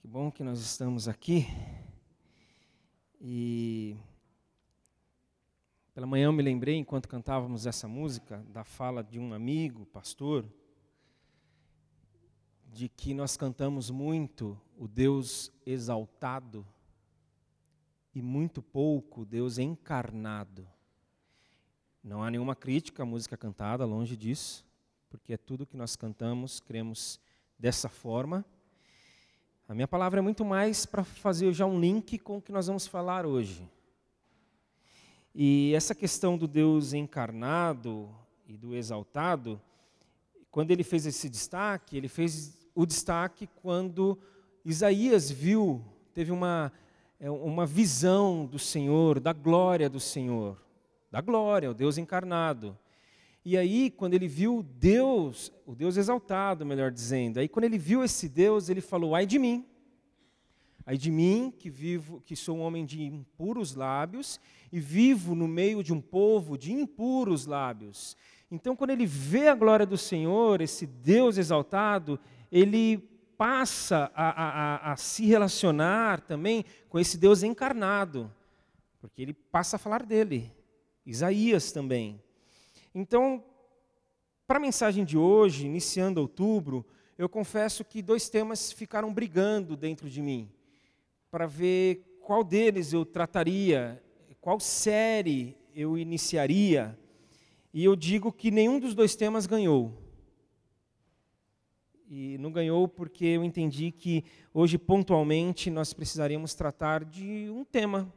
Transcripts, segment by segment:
Que bom que nós estamos aqui. E pela manhã eu me lembrei, enquanto cantávamos essa música, da fala de um amigo, pastor, de que nós cantamos muito o Deus exaltado e muito pouco o Deus encarnado. Não há nenhuma crítica à música cantada, longe disso, porque é tudo que nós cantamos, cremos dessa forma. A minha palavra é muito mais para fazer já um link com o que nós vamos falar hoje. E essa questão do Deus encarnado e do exaltado, quando ele fez esse destaque, ele fez o destaque quando Isaías viu, teve uma, é, uma visão do Senhor, da glória do Senhor, da glória, o Deus encarnado. E aí, quando ele viu Deus, o Deus exaltado, melhor dizendo, aí quando ele viu esse Deus, ele falou: "Ai de mim, ai de mim que vivo, que sou um homem de impuros lábios e vivo no meio de um povo de impuros lábios". Então, quando ele vê a glória do Senhor, esse Deus exaltado, ele passa a, a, a, se relacionar também com esse Deus encarnado, porque ele passa a falar dele. Isaías também. Então, para a mensagem de hoje, iniciando outubro, eu confesso que dois temas ficaram brigando dentro de mim, para ver qual deles eu trataria, qual série eu iniciaria, e eu digo que nenhum dos dois temas ganhou. E não ganhou porque eu entendi que hoje, pontualmente, nós precisaríamos tratar de um tema.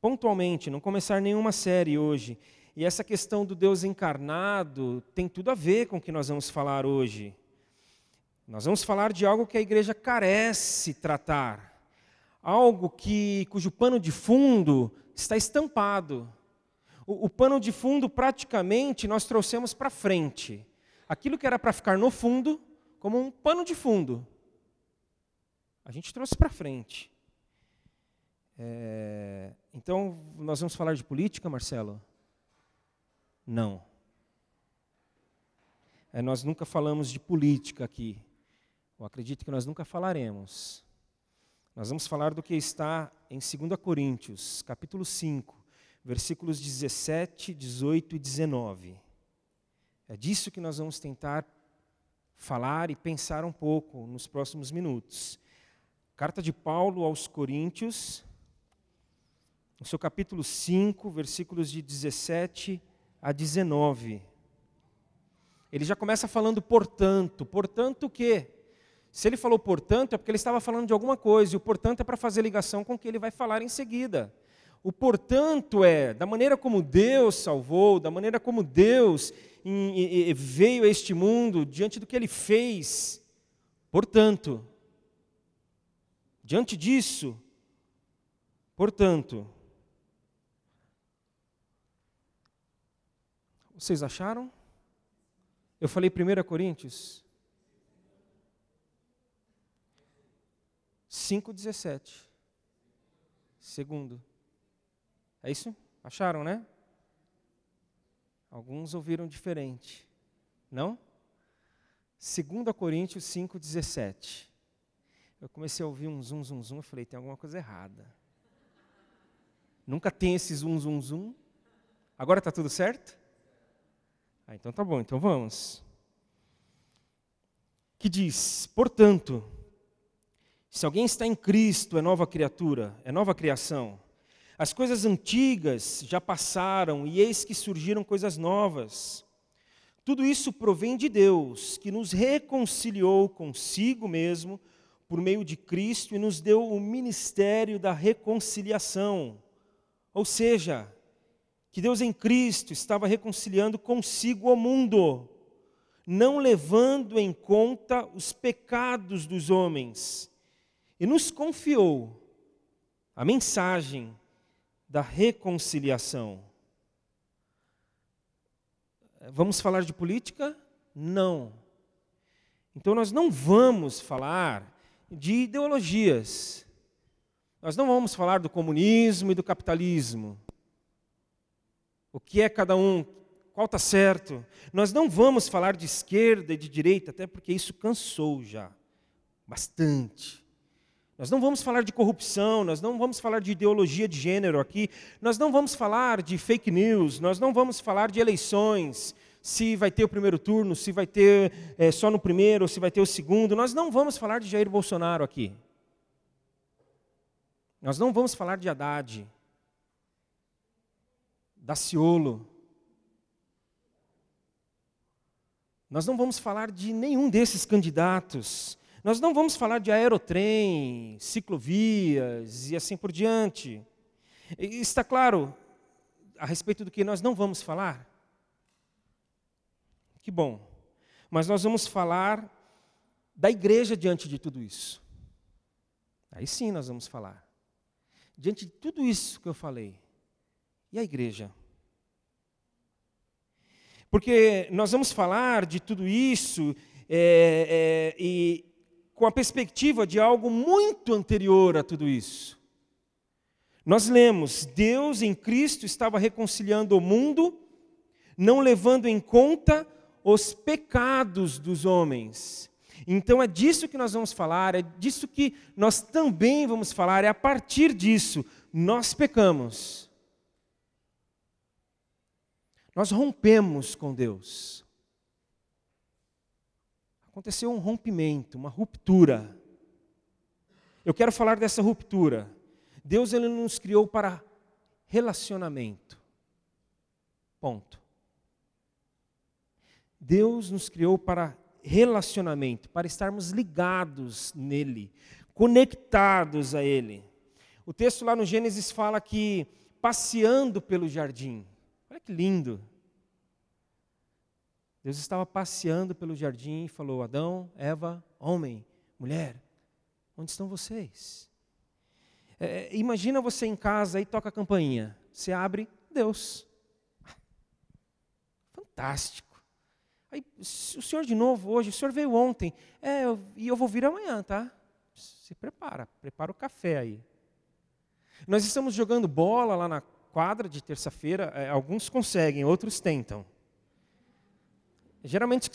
Pontualmente, não começar nenhuma série hoje. E essa questão do Deus encarnado tem tudo a ver com o que nós vamos falar hoje. Nós vamos falar de algo que a igreja carece tratar, algo que cujo pano de fundo está estampado. O, o pano de fundo praticamente nós trouxemos para frente. Aquilo que era para ficar no fundo, como um pano de fundo, a gente trouxe para frente. É, então, nós vamos falar de política, Marcelo? Não. É, nós nunca falamos de política aqui. Eu acredito que nós nunca falaremos. Nós vamos falar do que está em 2 Coríntios, capítulo 5, versículos 17, 18 e 19. É disso que nós vamos tentar falar e pensar um pouco nos próximos minutos. Carta de Paulo aos Coríntios, no seu capítulo 5, versículos de 17 a 19. Ele já começa falando portanto. Portanto o quê? Se ele falou portanto, é porque ele estava falando de alguma coisa, e o portanto é para fazer ligação com o que ele vai falar em seguida. O portanto é da maneira como Deus salvou, da maneira como Deus veio a este mundo, diante do que ele fez. Portanto, diante disso, portanto, Vocês acharam? Eu falei 1 Coríntios 5,17. Segundo. É isso? Acharam, né? Alguns ouviram diferente. Não? 2 Coríntios 5,17. Eu comecei a ouvir um zum, zum, zum. Eu falei, tem alguma coisa errada. Nunca tem esse zum, zum, zum. Agora está tudo certo? Ah, então tá bom, então vamos. Que diz: portanto, se alguém está em Cristo, é nova criatura, é nova criação. As coisas antigas já passaram e eis que surgiram coisas novas. Tudo isso provém de Deus, que nos reconciliou consigo mesmo por meio de Cristo e nos deu o ministério da reconciliação. Ou seja, que Deus em Cristo estava reconciliando consigo o mundo, não levando em conta os pecados dos homens, e nos confiou a mensagem da reconciliação. Vamos falar de política? Não. Então nós não vamos falar de ideologias. Nós não vamos falar do comunismo e do capitalismo o que é cada um, qual está certo. Nós não vamos falar de esquerda e de direita, até porque isso cansou já. Bastante. Nós não vamos falar de corrupção, nós não vamos falar de ideologia de gênero aqui, nós não vamos falar de fake news, nós não vamos falar de eleições, se vai ter o primeiro turno, se vai ter é, só no primeiro, se vai ter o segundo. Nós não vamos falar de Jair Bolsonaro aqui. Nós não vamos falar de Haddad, Daciolo. Nós não vamos falar de nenhum desses candidatos. Nós não vamos falar de aerotrem, ciclovias e assim por diante. Está claro a respeito do que nós não vamos falar? Que bom. Mas nós vamos falar da igreja diante de tudo isso. Aí sim nós vamos falar. Diante de tudo isso que eu falei. E a igreja? Porque nós vamos falar de tudo isso é, é, e com a perspectiva de algo muito anterior a tudo isso. Nós lemos: Deus em Cristo estava reconciliando o mundo, não levando em conta os pecados dos homens. Então é disso que nós vamos falar, é disso que nós também vamos falar, é a partir disso nós pecamos. Nós rompemos com Deus. Aconteceu um rompimento, uma ruptura. Eu quero falar dessa ruptura. Deus ele nos criou para relacionamento. Ponto. Deus nos criou para relacionamento, para estarmos ligados nele, conectados a ele. O texto lá no Gênesis fala que passeando pelo jardim. Olha que lindo. Deus estava passeando pelo jardim e falou: Adão, Eva, homem, mulher, onde estão vocês? É, imagina você em casa e toca a campainha. Você abre, Deus. Fantástico. Aí, o senhor de novo hoje, o senhor veio ontem, é, e eu vou vir amanhã, tá? Se prepara, prepara o café aí. Nós estamos jogando bola lá na quadra de terça-feira, é, alguns conseguem, outros tentam. Geralmente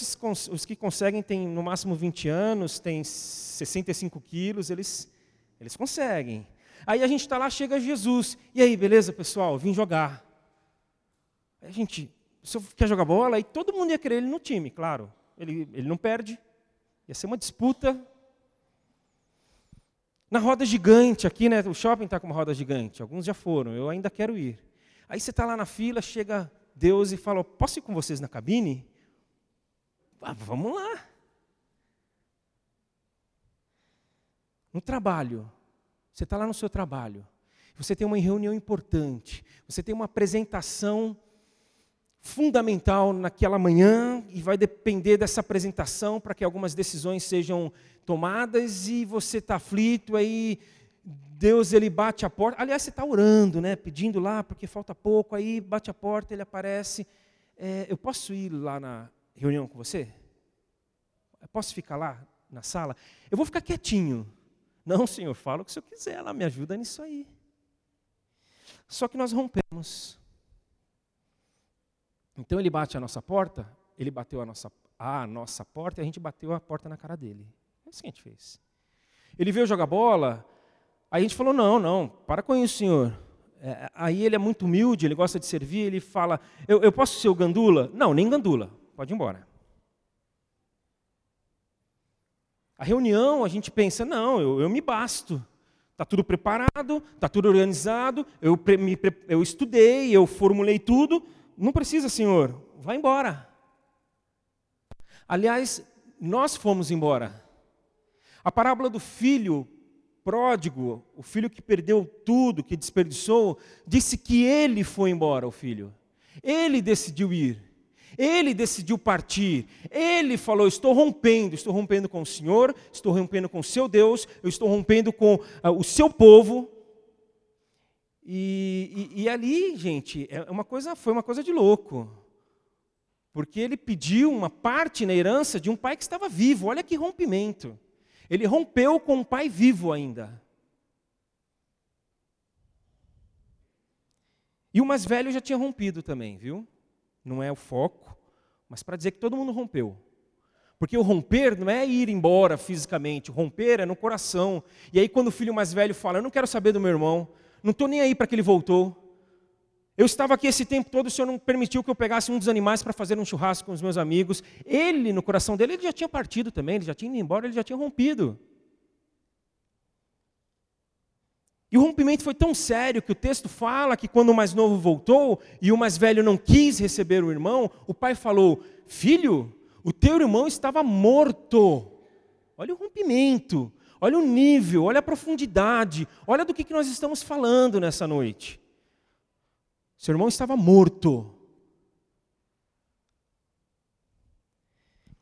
os que conseguem têm no máximo 20 anos, têm 65 quilos, eles, eles conseguem. Aí a gente está lá, chega Jesus. E aí, beleza, pessoal? Vim jogar. Aí a gente, se quer jogar bola, e todo mundo ia querer ele no time, claro. Ele, ele não perde, ia ser uma disputa. Na roda gigante aqui, né? O shopping está com uma roda gigante, alguns já foram, eu ainda quero ir. Aí você está lá na fila, chega Deus e fala: Posso ir com vocês na cabine? Ah, vamos lá. No trabalho, você está lá no seu trabalho, você tem uma reunião importante, você tem uma apresentação fundamental naquela manhã e vai depender dessa apresentação para que algumas decisões sejam tomadas e você está aflito, aí Deus ele bate a porta. Aliás, você está orando, né? Pedindo lá porque falta pouco, aí bate a porta, ele aparece. É, eu posso ir lá na reunião com você? Eu posso ficar lá na sala? Eu vou ficar quietinho. Não, senhor, fala o que o senhor quiser, ela me ajuda nisso aí. Só que nós rompemos. Então ele bate a nossa porta, ele bateu a nossa, a nossa porta e a gente bateu a porta na cara dele. É isso que a gente fez. Ele veio jogar bola, aí a gente falou: não, não, para com isso, senhor. É, aí ele é muito humilde, ele gosta de servir, ele fala: eu, eu posso ser o gandula? Não, nem gandula, pode ir embora. A reunião, a gente pensa: não, eu, eu me basto. Está tudo preparado, está tudo organizado, eu, me, eu estudei, eu formulei tudo, não precisa, Senhor, vai embora. Aliás, nós fomos embora. A parábola do filho pródigo, o filho que perdeu tudo, que desperdiçou, disse que ele foi embora, o filho. Ele decidiu ir. Ele decidiu partir. Ele falou: Estou rompendo, estou rompendo com o Senhor, estou rompendo com o seu Deus, eu estou rompendo com uh, o seu povo, e, e, e, ali, gente, é uma coisa, foi uma coisa de louco. Porque ele pediu uma parte na herança de um pai que estava vivo. Olha que rompimento. Ele rompeu com um pai vivo ainda. E o mais velho já tinha rompido também, viu? Não é o foco, mas para dizer que todo mundo rompeu. Porque o romper não é ir embora fisicamente, o romper é no coração. E aí, quando o filho mais velho fala: Eu não quero saber do meu irmão, não estou nem aí para que ele voltou. Eu estava aqui esse tempo todo, o Senhor não permitiu que eu pegasse um dos animais para fazer um churrasco com os meus amigos. Ele, no coração dele, ele já tinha partido também, ele já tinha ido embora, ele já tinha rompido. E o rompimento foi tão sério que o texto fala que quando o mais novo voltou e o mais velho não quis receber o irmão, o pai falou: Filho, o teu irmão estava morto. Olha o rompimento, olha o nível, olha a profundidade, olha do que nós estamos falando nessa noite. Seu irmão estava morto.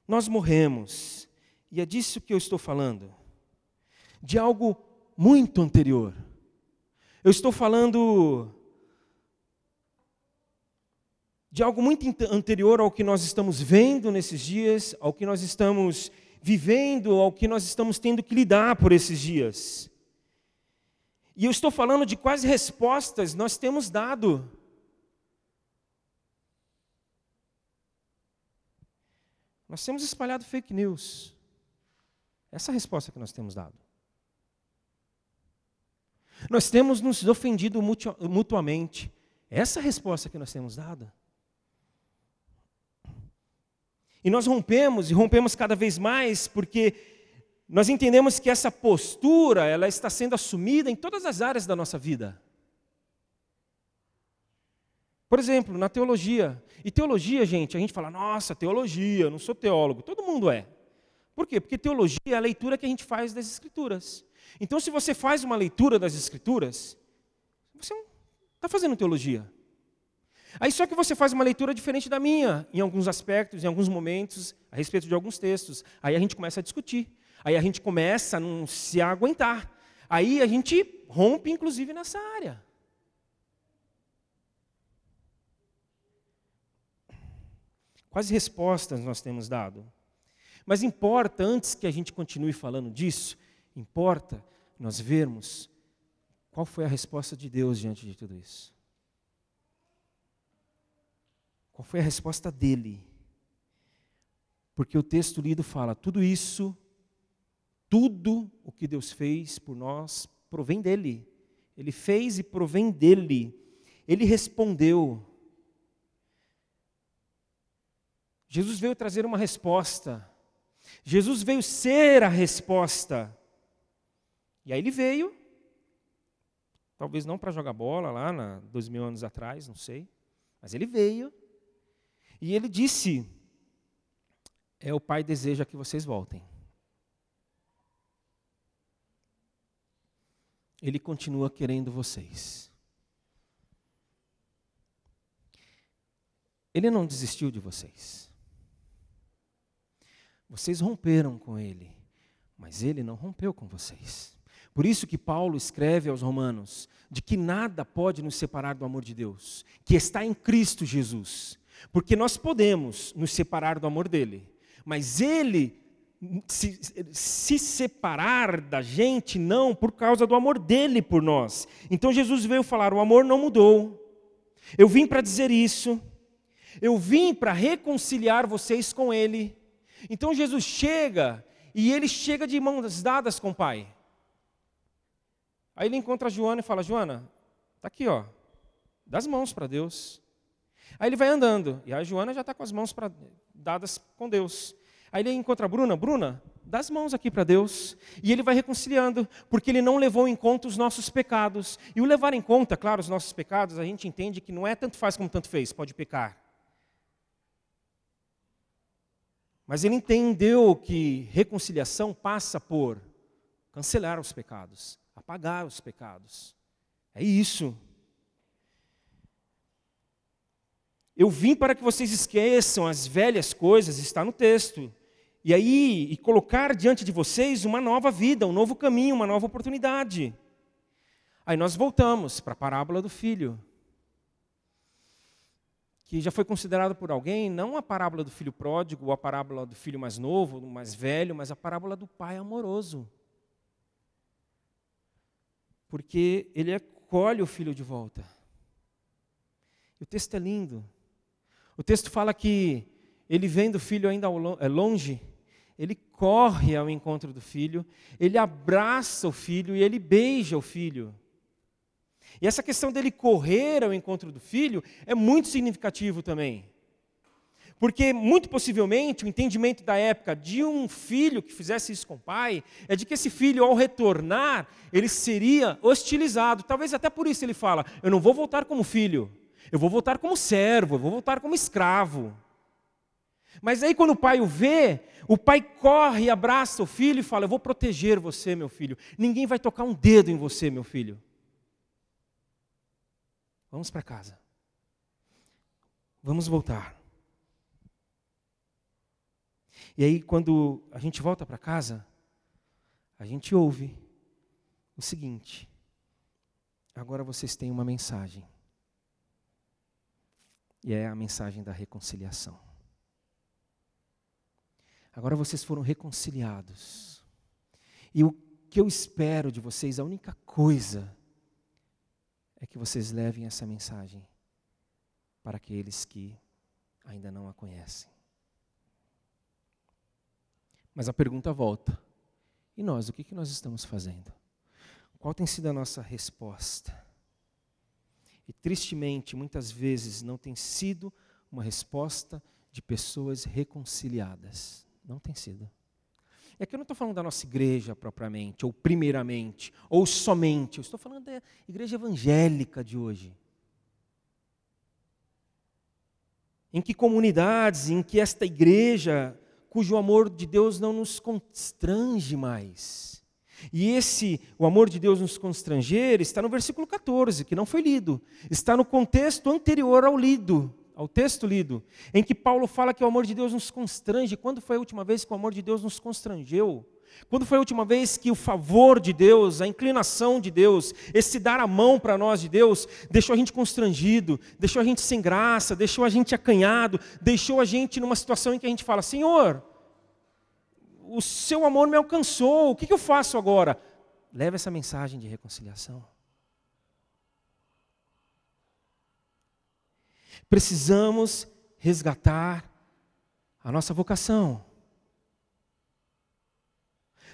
Nós morremos, e é disso que eu estou falando, de algo muito anterior. Eu estou falando de algo muito anterior ao que nós estamos vendo nesses dias, ao que nós estamos vivendo, ao que nós estamos tendo que lidar por esses dias. E eu estou falando de quais respostas nós temos dado. Nós temos espalhado fake news. Essa é a resposta que nós temos dado. Nós temos nos ofendido mutuamente. Essa é a resposta que nós temos dado. E nós rompemos, e rompemos cada vez mais, porque nós entendemos que essa postura, ela está sendo assumida em todas as áreas da nossa vida. Por exemplo, na teologia. E teologia, gente, a gente fala, nossa, teologia, não sou teólogo. Todo mundo é. Por quê? Porque teologia é a leitura que a gente faz das Escrituras. Então, se você faz uma leitura das Escrituras, você está fazendo teologia. Aí só que você faz uma leitura diferente da minha, em alguns aspectos, em alguns momentos, a respeito de alguns textos. Aí a gente começa a discutir. Aí a gente começa a não se aguentar. Aí a gente rompe, inclusive, nessa área. Quais respostas nós temos dado? Mas importa, antes que a gente continue falando disso, Importa nós vermos qual foi a resposta de Deus diante de tudo isso. Qual foi a resposta dele? Porque o texto lido fala: tudo isso, tudo o que Deus fez por nós provém dele. Ele fez e provém dele. Ele respondeu. Jesus veio trazer uma resposta. Jesus veio ser a resposta. E aí ele veio, talvez não para jogar bola lá, na, dois mil anos atrás, não sei, mas ele veio e ele disse: É o Pai deseja que vocês voltem. Ele continua querendo vocês. Ele não desistiu de vocês. Vocês romperam com ele, mas ele não rompeu com vocês. Por isso que Paulo escreve aos Romanos de que nada pode nos separar do amor de Deus, que está em Cristo Jesus. Porque nós podemos nos separar do amor dele, mas ele se, se, separar da gente não por causa do amor dele por nós. Então Jesus veio falar: o amor não mudou. Eu vim para dizer isso. Eu vim para reconciliar vocês com ele. Então Jesus chega e ele chega de mãos dadas com o Pai. Aí ele encontra a Joana e fala: Joana, está aqui, ó, dá as mãos para Deus. Aí ele vai andando, e a Joana já está com as mãos pra, dadas com Deus. Aí ele encontra a Bruna: Bruna, dá as mãos aqui para Deus. E ele vai reconciliando, porque ele não levou em conta os nossos pecados. E o levar em conta, claro, os nossos pecados, a gente entende que não é tanto faz como tanto fez, pode pecar. Mas ele entendeu que reconciliação passa por cancelar os pecados, apagar os pecados. É isso. Eu vim para que vocês esqueçam as velhas coisas, está no texto. E aí, e colocar diante de vocês uma nova vida, um novo caminho, uma nova oportunidade. Aí nós voltamos para a parábola do filho. Que já foi considerada por alguém não a parábola do filho pródigo, ou a parábola do filho mais novo, mais velho, mas a parábola do pai amoroso porque ele acolhe o filho de volta. O texto é lindo. O texto fala que ele vendo o filho ainda é longe, ele corre ao encontro do filho, ele abraça o filho e ele beija o filho. E essa questão dele correr ao encontro do filho é muito significativo também. Porque, muito possivelmente, o entendimento da época de um filho que fizesse isso com o pai é de que esse filho, ao retornar, ele seria hostilizado. Talvez até por isso ele fala: Eu não vou voltar como filho, eu vou voltar como servo, eu vou voltar como escravo. Mas aí, quando o pai o vê, o pai corre, abraça o filho e fala: Eu vou proteger você, meu filho. Ninguém vai tocar um dedo em você, meu filho. Vamos para casa. Vamos voltar. E aí, quando a gente volta para casa, a gente ouve o seguinte: agora vocês têm uma mensagem. E é a mensagem da reconciliação. Agora vocês foram reconciliados. E o que eu espero de vocês, a única coisa, é que vocês levem essa mensagem para aqueles que ainda não a conhecem. Mas a pergunta volta: e nós, o que, nós estamos fazendo? Qual tem sido a nossa resposta? E tristemente, muitas vezes não tem sido uma resposta de pessoas reconciliadas. Não tem sido. E aqui eu não estou falando da nossa igreja propriamente, ou primeiramente, ou somente. Eu estou falando da igreja evangélica de hoje. Em que comunidades, em que esta igreja cujo amor de Deus não nos constrange mais. E esse, o amor de Deus nos constranger, está no versículo 14, que não foi lido. Está no contexto anterior ao lido, ao texto lido, em que Paulo fala que o amor de Deus nos constrange. Quando foi a última vez que o amor de Deus nos constrangeu? Quando foi a última vez que o favor de Deus, a inclinação de Deus, esse dar a mão para nós de Deus, deixou a gente constrangido, deixou a gente sem graça, deixou a gente acanhado, deixou a gente numa situação em que a gente fala: Senhor, o seu amor me alcançou, o que, eu faço agora? Leva essa mensagem de reconciliação. Precisamos resgatar a nossa vocação.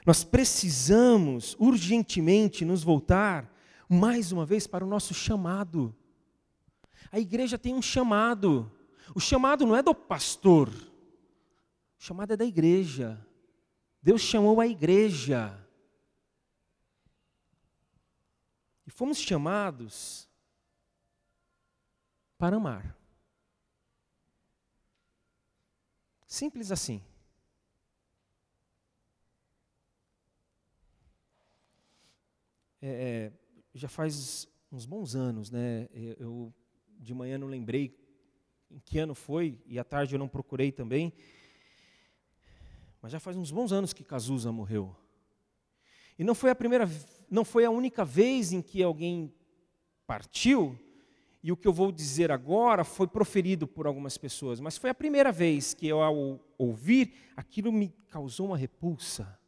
Nós precisamos urgentemente nos voltar mais uma vez para o nosso chamado. A igreja tem um chamado. O chamado não é do pastor, o chamado é da igreja. Deus chamou a igreja. E fomos chamados para amar. Simples assim. É, é, já faz uns bons anos, né? Eu de manhã não lembrei em que ano foi e à tarde eu não procurei também. Mas já faz uns bons anos que Cazuza morreu. E não foi a primeira, não foi a única vez em que alguém partiu. E o que eu vou dizer agora foi proferido por algumas pessoas, mas foi a primeira vez que eu, ao ouvir, aquilo me causou uma repulsa.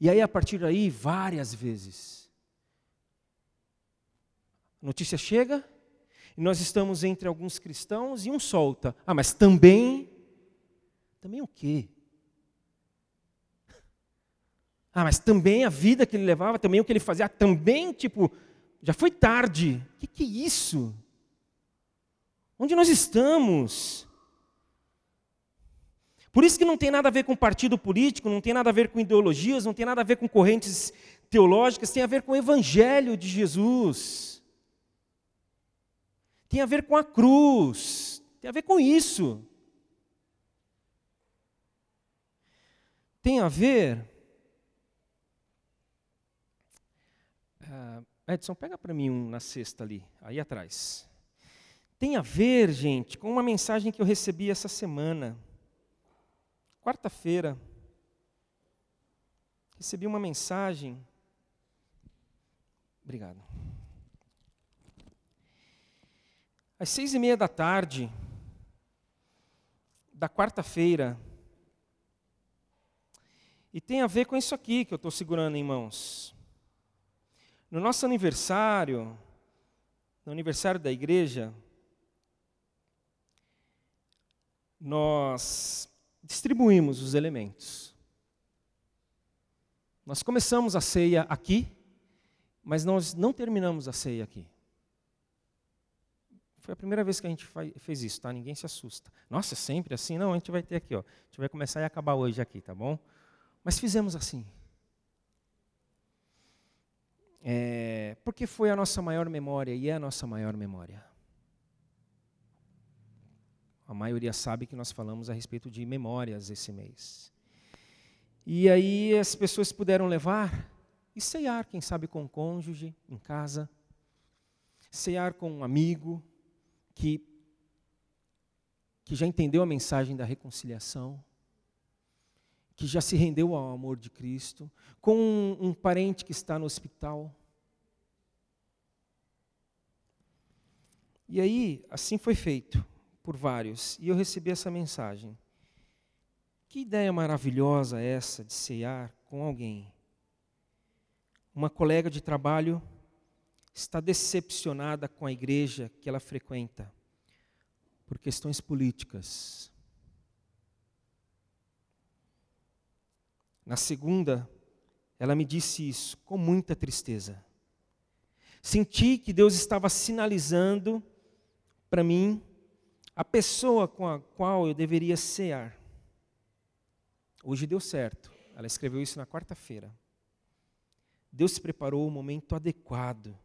E aí, a partir daí, várias vezes, a notícia chega e nós estamos entre alguns cristãos e um solta. Ah, mas também. Também o quê? Ah, mas também a vida que ele levava, também o que ele fazia, também, tipo, já foi tarde. O que, que é isso? Onde nós estamos? Por isso que não tem nada a ver com partido político, não tem nada a ver com ideologias, não tem nada a ver com correntes teológicas, tem a ver com o evangelho de Jesus tem a ver com a cruz, tem a ver com isso. Tem a ver. Uh, Edson, pega para mim um na cesta ali, aí atrás. Tem a ver, gente, com uma mensagem que eu recebi essa semana. Quarta-feira. Recebi uma mensagem. Obrigado. às seis e meia da tarde da quarta-feira. E tem a ver com isso aqui que eu estou segurando em mãos. No nosso aniversário, no aniversário da igreja, nós distribuímos os elementos. Nós começamos a ceia aqui, mas nós não terminamos a ceia aqui. Foi a primeira vez que a gente fez isso, tá? Ninguém se assusta. Nossa, sempre assim? Não, a gente vai ter aqui, ó. A gente vai começar e acabar hoje aqui, tá bom? Mas fizemos assim. É, porque foi a nossa maior memória e é a nossa maior memória. A maioria sabe que nós falamos a respeito de memórias esse mês. E aí as pessoas puderam levar e ceiar, quem sabe com o cônjuge, em casa, ceiar com um amigo que, que já entendeu a mensagem da reconciliação, que já se rendeu ao amor de Cristo, com um, um parente que está no hospital. E aí, assim foi feito por vários, e eu recebi essa mensagem. Que ideia maravilhosa essa de ceiar com alguém. Uma colega de trabalho está decepcionada com a igreja que ela frequenta por questões políticas. Na segunda, ela me disse isso com muita tristeza. Senti que Deus estava sinalizando para mim a pessoa com a qual eu deveria cear. Hoje deu certo. Ela escreveu isso na quarta-feira. Deus preparou o momento adequado.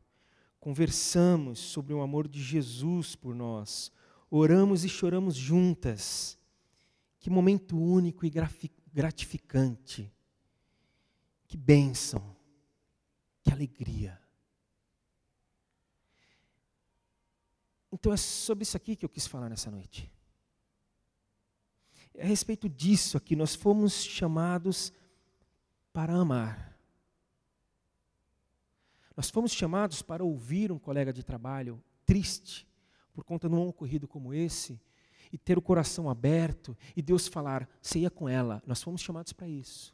Conversamos sobre o amor de Jesus por nós. Oramos e choramos juntas. Que momento único e gratificante. Que bênção. Que alegria. Então é sobre isso aqui que eu quis falar nessa noite. É a respeito disso aqui, nós fomos chamados para amar. Nós fomos chamados para ouvir um colega de trabalho triste por conta de um ocorrido como esse e ter o coração aberto e Deus falar, ceia com ela. Nós fomos chamados para isso.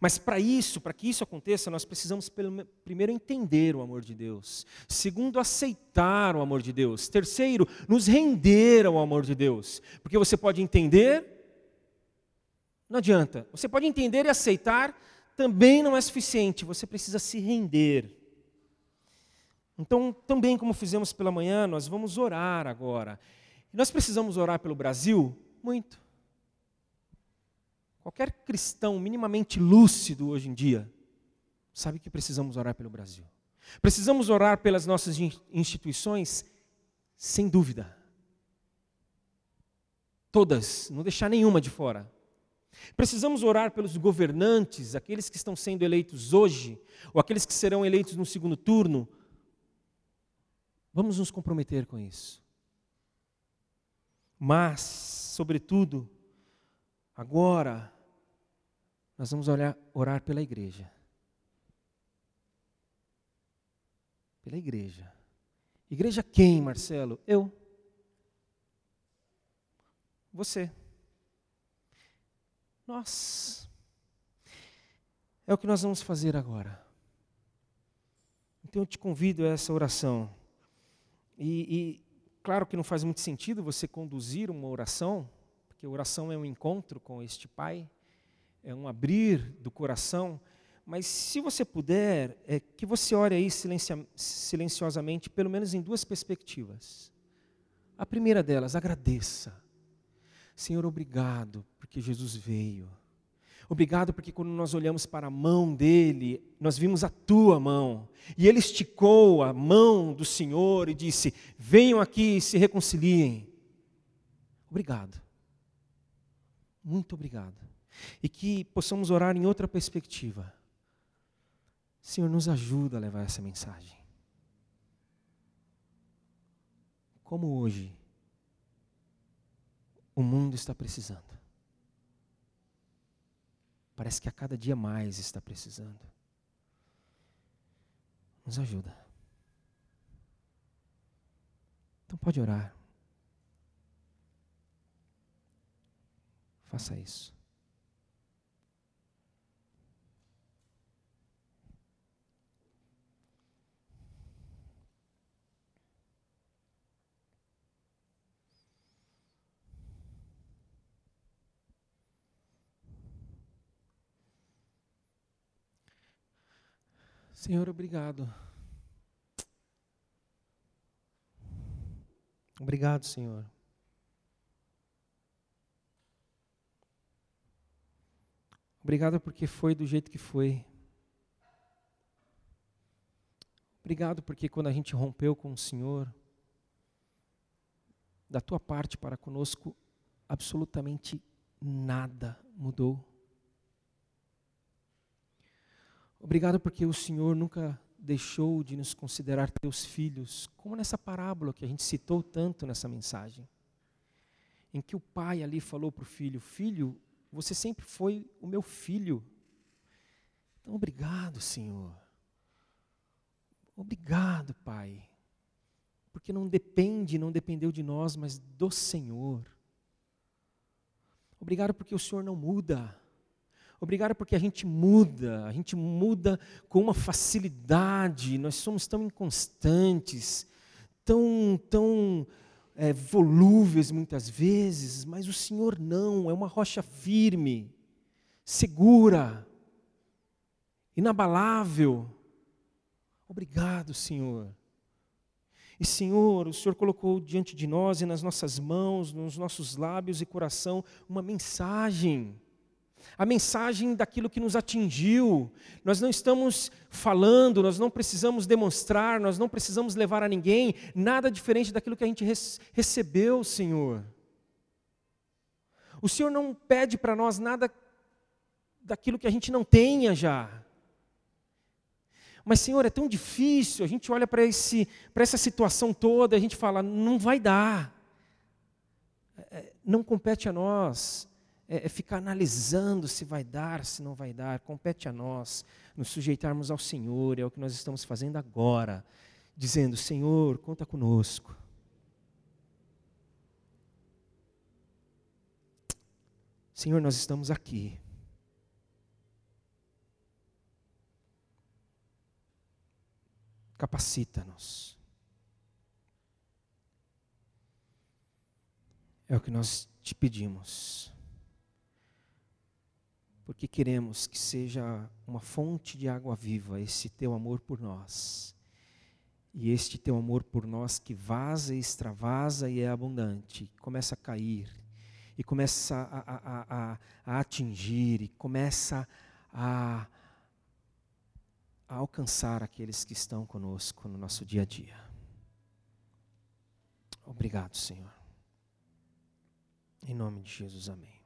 Mas para isso, para que isso aconteça, nós precisamos primeiro entender o amor de Deus. Segundo, aceitar o amor de Deus. Terceiro, nos render ao amor de Deus. Porque você pode entender, não adianta. Você pode entender e aceitar, também não é suficiente. Você precisa se render. Então, também como fizemos pela manhã, nós vamos orar agora. Nós precisamos orar pelo Brasil? Muito. Qualquer cristão minimamente lúcido hoje em dia sabe que precisamos orar pelo Brasil. Precisamos orar pelas nossas instituições, sem dúvida. Todas, não deixar nenhuma de fora. Precisamos orar pelos governantes, aqueles que estão sendo eleitos hoje, ou aqueles que serão eleitos no segundo turno. Vamos nos comprometer com isso. Mas, sobretudo, agora, nós vamos olhar, orar pela igreja. Pela igreja. Igreja quem, Marcelo? Eu. Você. Nós. É o que nós vamos fazer agora. Então eu te convido a essa oração. E, e claro que não faz muito sentido você conduzir uma oração, porque oração é um encontro com este Pai é um abrir do coração, mas se você puder, é que você ore aí silenciosamente, pelo menos em duas perspectivas. A primeira delas, agradeça. Senhor, obrigado porque Jesus veio. Obrigado porque quando nós olhamos para a mão dele, nós vimos a tua mão. E ele esticou a mão do Senhor e disse: Venham aqui e se reconciliem. Obrigado. Muito obrigado e que possamos orar em outra perspectiva. Senhor, nos ajuda a levar essa mensagem. Como hoje o mundo está precisando. Parece que a cada dia mais está precisando. Nos ajuda. Então pode orar. Faça isso. Senhor, obrigado. Obrigado, Senhor. Obrigado porque foi do jeito que foi. Obrigado porque quando a gente rompeu com o Senhor, da tua parte para conosco, absolutamente nada mudou. Obrigado porque o Senhor nunca deixou de nos considerar teus filhos, como nessa parábola que a gente citou tanto nessa mensagem, em que o pai ali falou para o filho: Filho, você sempre foi o meu filho. Então, obrigado, Senhor. Obrigado, Pai. Porque não depende, não dependeu de nós, mas do Senhor. Obrigado porque o Senhor não muda. Obrigado porque a gente muda, a gente muda com uma facilidade, nós somos tão inconstantes, tão, tão é, volúveis muitas vezes, mas o Senhor não, é uma rocha firme, segura, inabalável. Obrigado, Senhor. E, Senhor, o Senhor colocou diante de nós e nas nossas mãos, nos nossos lábios e coração, uma mensagem a mensagem daquilo que nos atingiu. Nós não estamos falando, nós não precisamos demonstrar, nós não precisamos levar a ninguém nada diferente daquilo que a gente recebeu, Senhor. O Senhor não pede para nós nada daquilo que a gente não tenha já. Mas, Senhor, é tão difícil, a gente olha para essa situação toda, a gente fala, não vai dar. É, não compete a nós é, é ficar analisando se vai dar, se não vai dar. Compete a nós nos sujeitarmos ao Senhor, é o que nós estamos fazendo agora, dizendo: Senhor, conta conosco. Senhor, nós estamos aqui. Capacita-nos. É o que nós te pedimos porque queremos que seja uma fonte de água viva esse teu amor por nós. E este teu amor por nós que vaza e extravasa e é abundante, começa a cair, e começa a, a, a, a atingir, e começa a, a alcançar aqueles que estão conosco no nosso dia a dia. Obrigado, Senhor. Em nome de Jesus, amém.